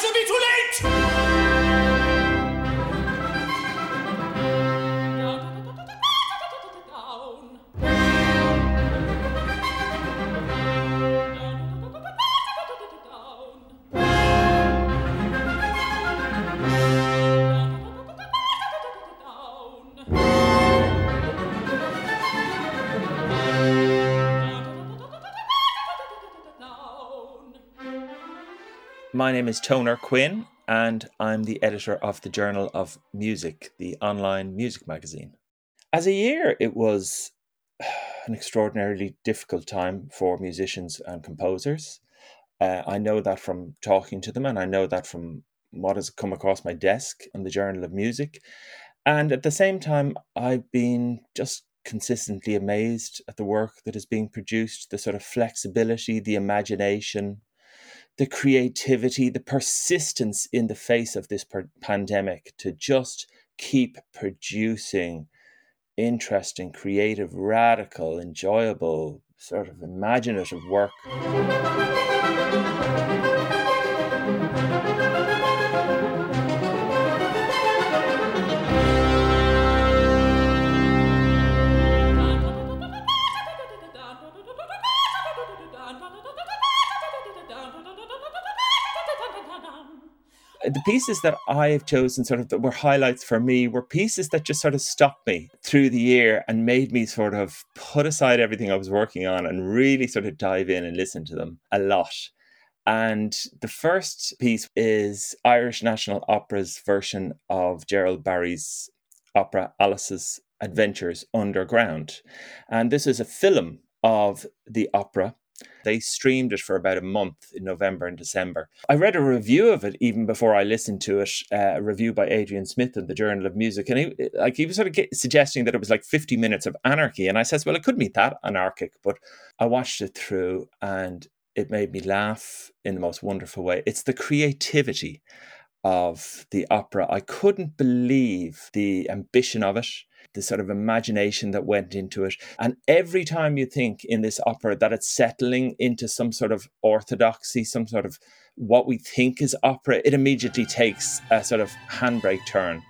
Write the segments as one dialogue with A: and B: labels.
A: shall be too late!
B: My name is Toner Quinn, and I'm the editor of the Journal of Music, the online music magazine. As a year, it was an extraordinarily difficult time for musicians and composers. Uh, I know that from talking to them, and I know that from what has come across my desk in the Journal of Music. And at the same time, I've been just consistently amazed at the work that is being produced, the sort of flexibility, the imagination, the creativity, the persistence in the face of this per- pandemic to just keep producing interesting, creative, radical, enjoyable, sort of imaginative work. The pieces that I've chosen, sort of that were highlights for me, were pieces that just sort of stopped me through the year and made me sort of put aside everything I was working on and really sort of dive in and listen to them a lot. And the first piece is Irish National Opera's version of Gerald Barry's opera Alice's Adventures Underground. And this is a film of the opera they streamed it for about a month in November and December. I read a review of it even before I listened to it, uh, a review by Adrian Smith in the Journal of Music, and he like he was sort of get, suggesting that it was like fifty minutes of anarchy, and I says, well, it couldn't be that anarchic, but I watched it through and it made me laugh in the most wonderful way. It's the creativity of the opera. I couldn't believe the ambition of it the sort of imagination that went into it. And every time you think in this opera that it's settling into some sort of orthodoxy, some sort of what we think is opera, it immediately takes a sort of handbrake turn.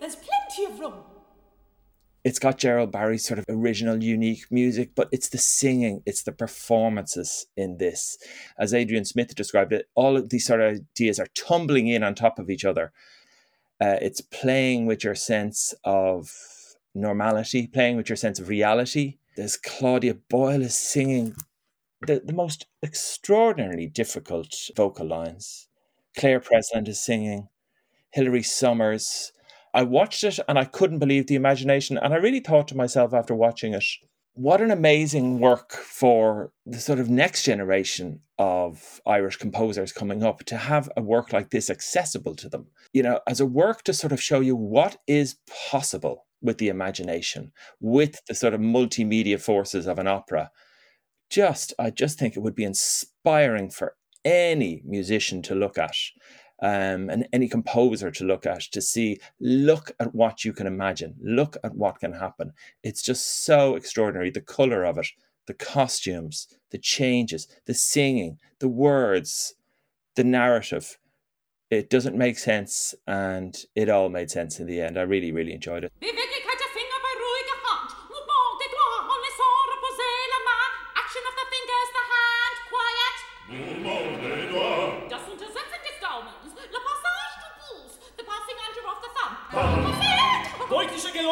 C: There's plenty
B: It's got Gerald Barry's sort of original, unique music, but it's the singing, it's the performances in this. As Adrian Smith described it, all of these sort of ideas are tumbling in on top of each other. Uh, it's playing with your sense of normality, playing with your sense of reality. There's Claudia Boyle is singing the, the most extraordinarily difficult vocal lines. Clare Presland is singing. Hilary Summers I watched it and I couldn't believe the imagination. And I really thought to myself after watching it, what an amazing work for the sort of next generation of Irish composers coming up to have a work like this accessible to them. You know, as a work to sort of show you what is possible with the imagination, with the sort of multimedia forces of an opera. Just, I just think it would be inspiring for any musician to look at um, and any composer to look at to see, look at what you can imagine, look at what can happen. It's just so extraordinary. The color of it, the costumes, the changes, the singing, the words, the narrative. It doesn't make sense, and it all made sense in the end. I really, really enjoyed it.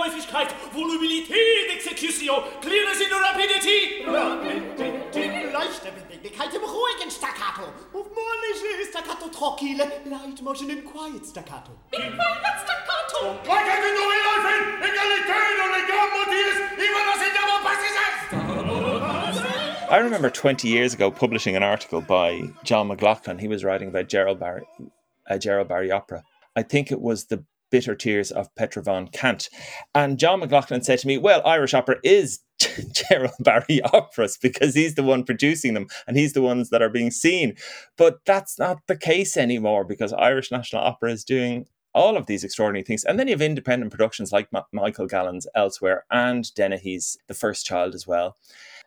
A: Geläufigkeit, Volubilität, Execution, Clearness in Rapidity.
D: Rapidity, leichte Beweglichkeit im ruhigen Staccato. Movmolische Staccato tranquille, light motion in quiet Staccato.
C: In quiet Staccato.
A: Gleichheit in Dominalfin, Egalität und Egalmotives, even as in double
B: I remember 20 years ago publishing an article by John McLaughlin. He was writing about Gerald Barry, a Gerald Barry opera. I think it was the Bitter Tears of Petra von Kant. And John McLaughlin said to me, Well, Irish opera is Gerald Barry operas because he's the one producing them and he's the ones that are being seen. But that's not the case anymore because Irish National Opera is doing all of these extraordinary things. And then you have independent productions like Michael Gallen's Elsewhere and Dennehy's The First Child as well.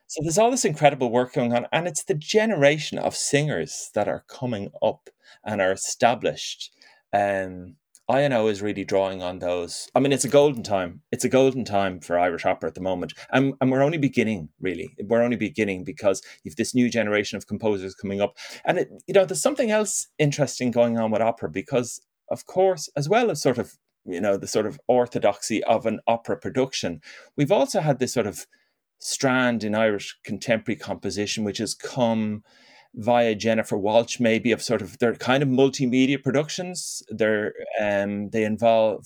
B: So there's all this incredible work going on, and it's the generation of singers that are coming up and are established. Um, INO is really drawing on those. I mean, it's a golden time. It's a golden time for Irish opera at the moment. And, and we're only beginning, really. We're only beginning because you've this new generation of composers coming up. And, it, you know, there's something else interesting going on with opera because, of course, as well as sort of, you know, the sort of orthodoxy of an opera production, we've also had this sort of strand in Irish contemporary composition, which has come via Jennifer Walshe, maybe of sort of they're kind of multimedia productions. They're um, they involve,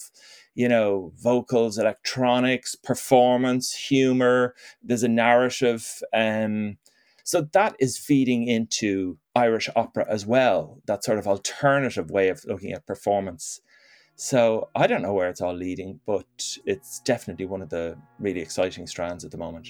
B: you know, vocals, electronics, performance, humor. There's a narrative. Um, so that is feeding into Irish opera as well. That sort of alternative way of looking at performance. So I don't know where it's all leading, but it's definitely one of the really exciting strands at the moment.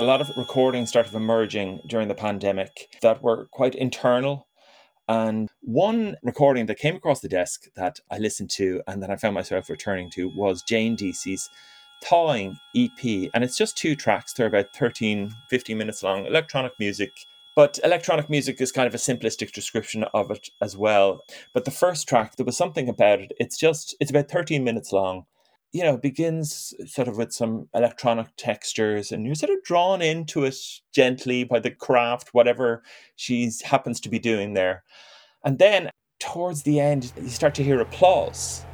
B: A lot of recordings started emerging during the pandemic that were quite internal. And one recording that came across the desk that I listened to and that I found myself returning to was Jane Deasy's Thawing EP. And it's just two tracks, they're about 13, 15 minutes long, electronic music. But electronic music is kind of a simplistic description of it as well. But the first track, there was something about it. It's just, it's about 13 minutes long you know, begins sort of with some electronic textures, and you're sort of drawn into it gently by the craft, whatever she happens to be doing there. And then towards the end, you start to hear applause.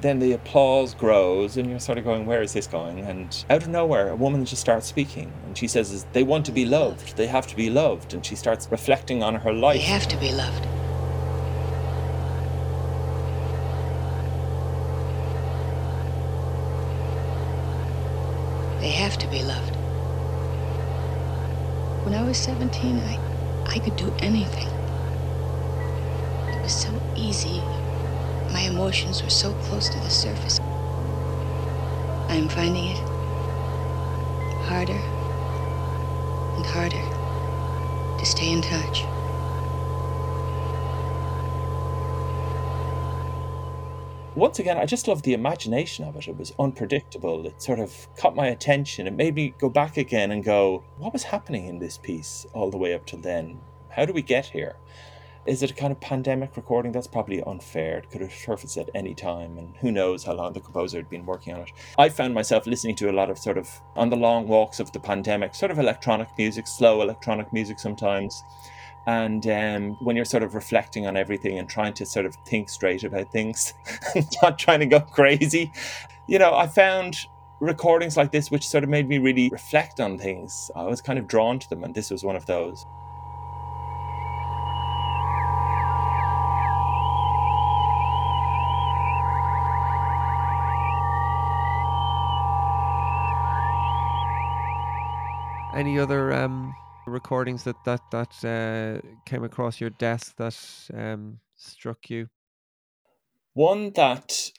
B: Then the applause grows, and you're sort of going, Where is this going? And out of nowhere, a woman just starts speaking, and she says, They want to be loved. They have to be loved. And she starts reflecting on her life.
E: They have to be loved. They have to loved. When I was 17, I, I could do anything. It was so easy. My emotions were so close to the surface. I'm finding it harder and harder to stay in touch.
B: Once again, I just love the imagination of it. It was unpredictable. It sort of caught my attention. It made me go back again and go, what was happening in this piece all the way up till then? How do we get here? Is it a kind of pandemic recording? That's probably unfair. It could have surfaced at any time, and who knows how long the composer had been working on it. I found myself listening to a lot of sort of on the long walks of the pandemic, sort of electronic music, slow electronic music sometimes and um, when you're sort of reflecting on everything and trying to sort of think straight about things, not trying to go crazy, you know, I found recordings like this which sort of made me really reflect on things. I was kind of drawn to them, and this was one of those.
F: Any other um, recordings that that that uh, came across your desk that um, struck you?
B: One that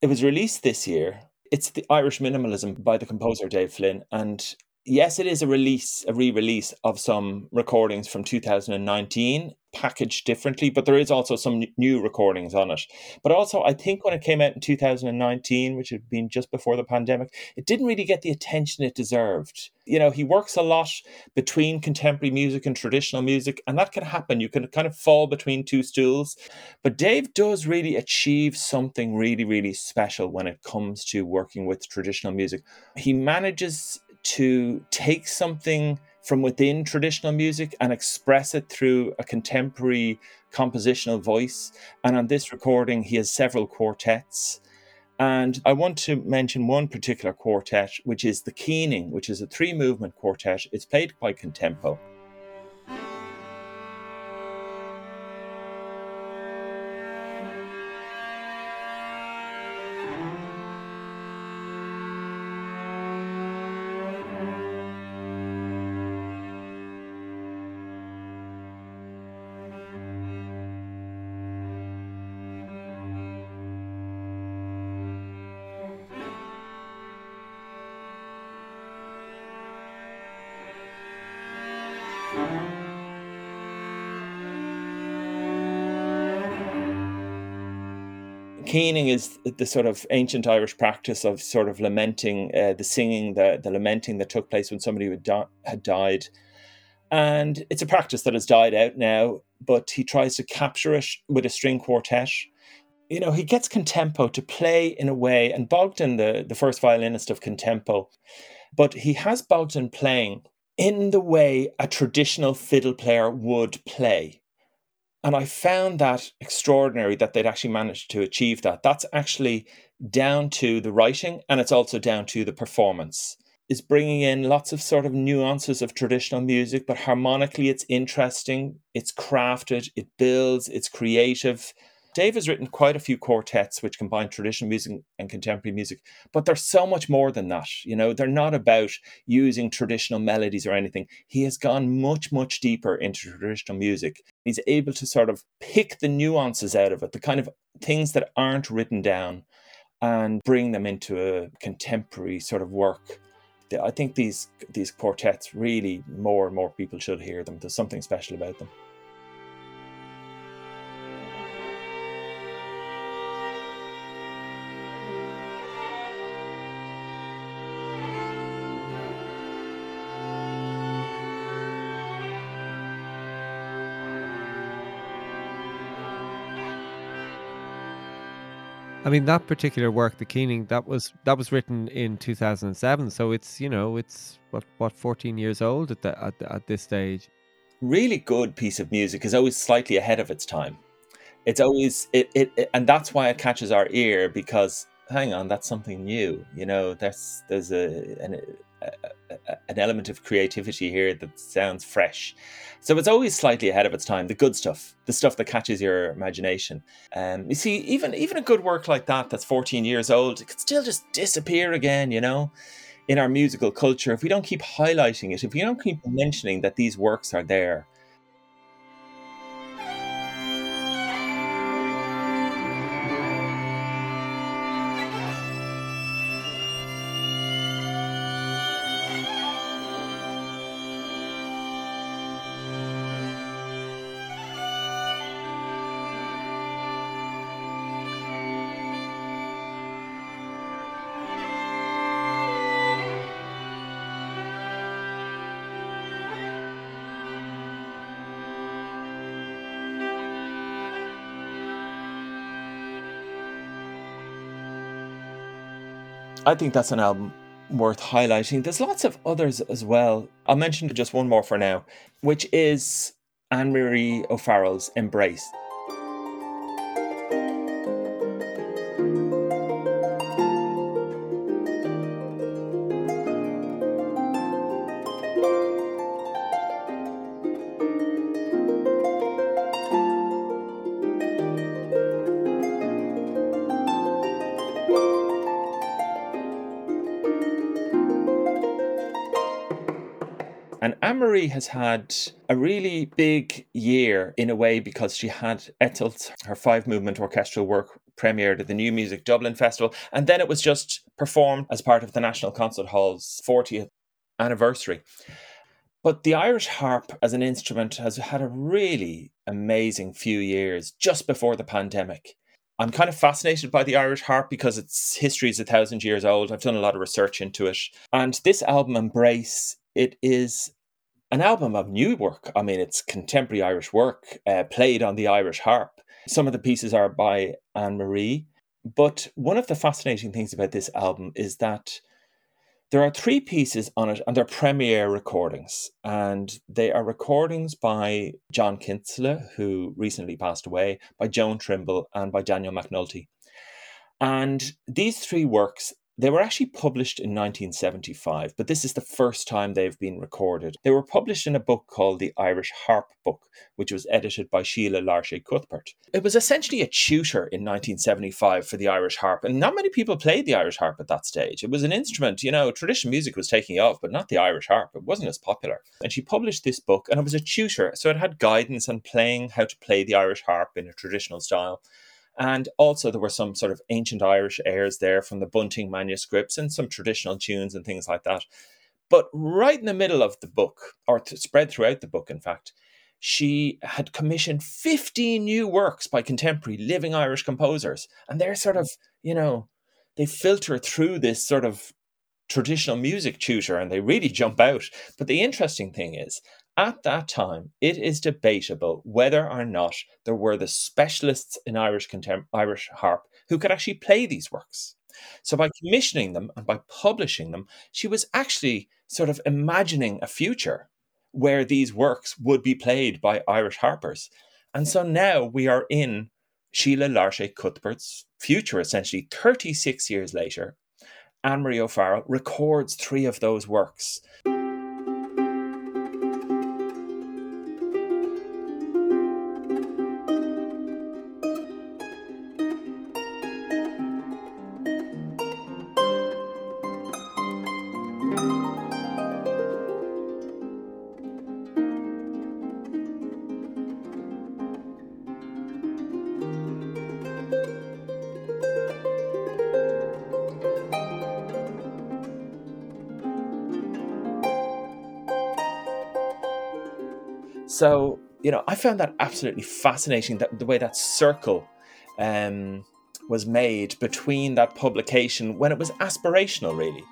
B: it was released this year. It's the Irish Minimalism by the composer Dave Flynn, and yes, it is a release, a re-release of some recordings from 2019, packaged differently, but there is also some new recordings on it. But also, I think when it came out in 2019, which had been just before the pandemic, it didn't really get the attention it deserved. You know, he works a lot between contemporary music and traditional music, and that can happen. You can kind of fall between two stools. But Dave does really achieve something really, really special when it comes to working with traditional music. He manages to take something from within traditional music and express it through a contemporary compositional voice. And on this recording, he has several quartets. And I want to mention one particular quartet, which is the Keening, which is a three movement quartet. It's played by Contempo. Keening is the sort of ancient Irish practice of sort of lamenting uh, the singing, the, the lamenting that took place when somebody had, di- had died. And it's a practice that has died out now, but he tries to capture it with a string quartet. You know, he gets Contempo to play in a way, and Bogdan, the, the first violinist of Contempo, but he has Bogdan playing in the way a traditional fiddle player would play. And I found that extraordinary that they'd actually managed to achieve that. That's actually down to the writing and it's also down to the performance. Is bringing in lots of sort of nuances of traditional music, but harmonically it's interesting, it's crafted, it builds, it's creative. Dave has written quite a few quartets which combine traditional music and contemporary music, but they're so much more than that. You know, they're not about using traditional melodies or anything. He has gone much, much deeper into traditional music. He's able to sort of pick the nuances out of it, the kind of things that aren't written down, and bring them into a contemporary sort of work. I think these these quartets really more and more people should hear them. There's something special about them.
F: Mean that particular work, the Keening, that was that was written in 2007. So it's you know it's what what 14 years old at the, at, at this stage.
B: Really good piece of music is always slightly ahead of its time. It's always it, it, it and that's why it catches our ear because hang on, that's something new. You know, there's there's a an, an element of creativity here that sounds fresh. So it's always slightly ahead of its time. The good stuff, the stuff that catches your imagination. Um, you see, even even a good work like that, that's 14 years old, it could still just disappear again. You know, in our musical culture, if we don't keep highlighting it, if we don't keep mentioning that these works are there, I think that's an album worth highlighting. There's lots of others as well. I'll mention just one more for now, which is Anne Marie O'Farrell's Embrace. Has had a really big year in a way because she had Etult, her five movement orchestral work, premiered at the New Music Dublin Festival, and then it was just performed as part of the National Concert Hall's 40th anniversary. But the Irish harp as an instrument has had a really amazing few years just before the pandemic. I'm kind of fascinated by the Irish harp because its history is a thousand years old. I've done a lot of research into it. And this album, Embrace, it is an album of new work. I mean, it's contemporary Irish work uh, played on the Irish harp. Some of the pieces are by Anne Marie. But one of the fascinating things about this album is that there are three pieces on it, and they're premiere recordings. And they are recordings by John Kinsella, who recently passed away, by Joan Trimble, and by Daniel McNulty. And these three works they were actually published in 1975, but this is the first time they've been recorded. They were published in a book called the Irish Harp Book, which was edited by Sheila Larchet Cuthbert. It was essentially a tutor in 1975 for the Irish harp, and not many people played the Irish harp at that stage. It was an instrument, you know, traditional music was taking off, but not the Irish harp. It wasn't as popular. And she published this book, and it was a tutor, so it had guidance on playing how to play the Irish harp in a traditional style. And also, there were some sort of ancient Irish airs there from the Bunting manuscripts and some traditional tunes and things like that. But right in the middle of the book, or spread throughout the book, in fact, she had commissioned 15 new works by contemporary living Irish composers. And they're sort of, you know, they filter through this sort of traditional music tutor and they really jump out. But the interesting thing is, at that time, it is debatable whether or not there were the specialists in Irish contem- Irish harp who could actually play these works. So by commissioning them and by publishing them, she was actually sort of imagining a future where these works would be played by Irish harpers. And so now we are in Sheila Larchet Cuthbert's future, essentially 36 years later. Anne Marie O'Farrell records three of those works. So, you know, I found that absolutely fascinating that the way that circle um, was made between that publication when it was aspirational, really.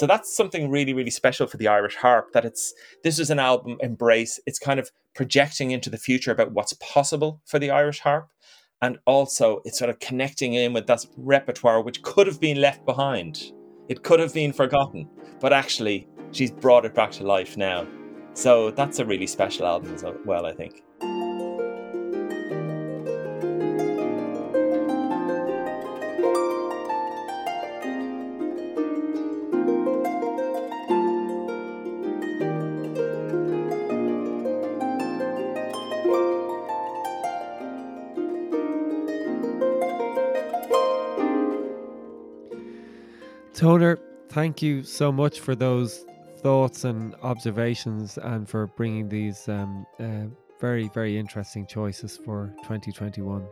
B: So that's something really, really special for the Irish harp. That it's this is an album embrace. It's kind of projecting into the future about what's possible for the Irish harp, and also it's sort of connecting in with that repertoire which could have been left behind. It could have been forgotten, but actually she's brought it back to life now. So that's a really special album as well, I think.
F: Toner, thank you so much for those thoughts and observations and for bringing these um, uh, very, very interesting choices for 2021.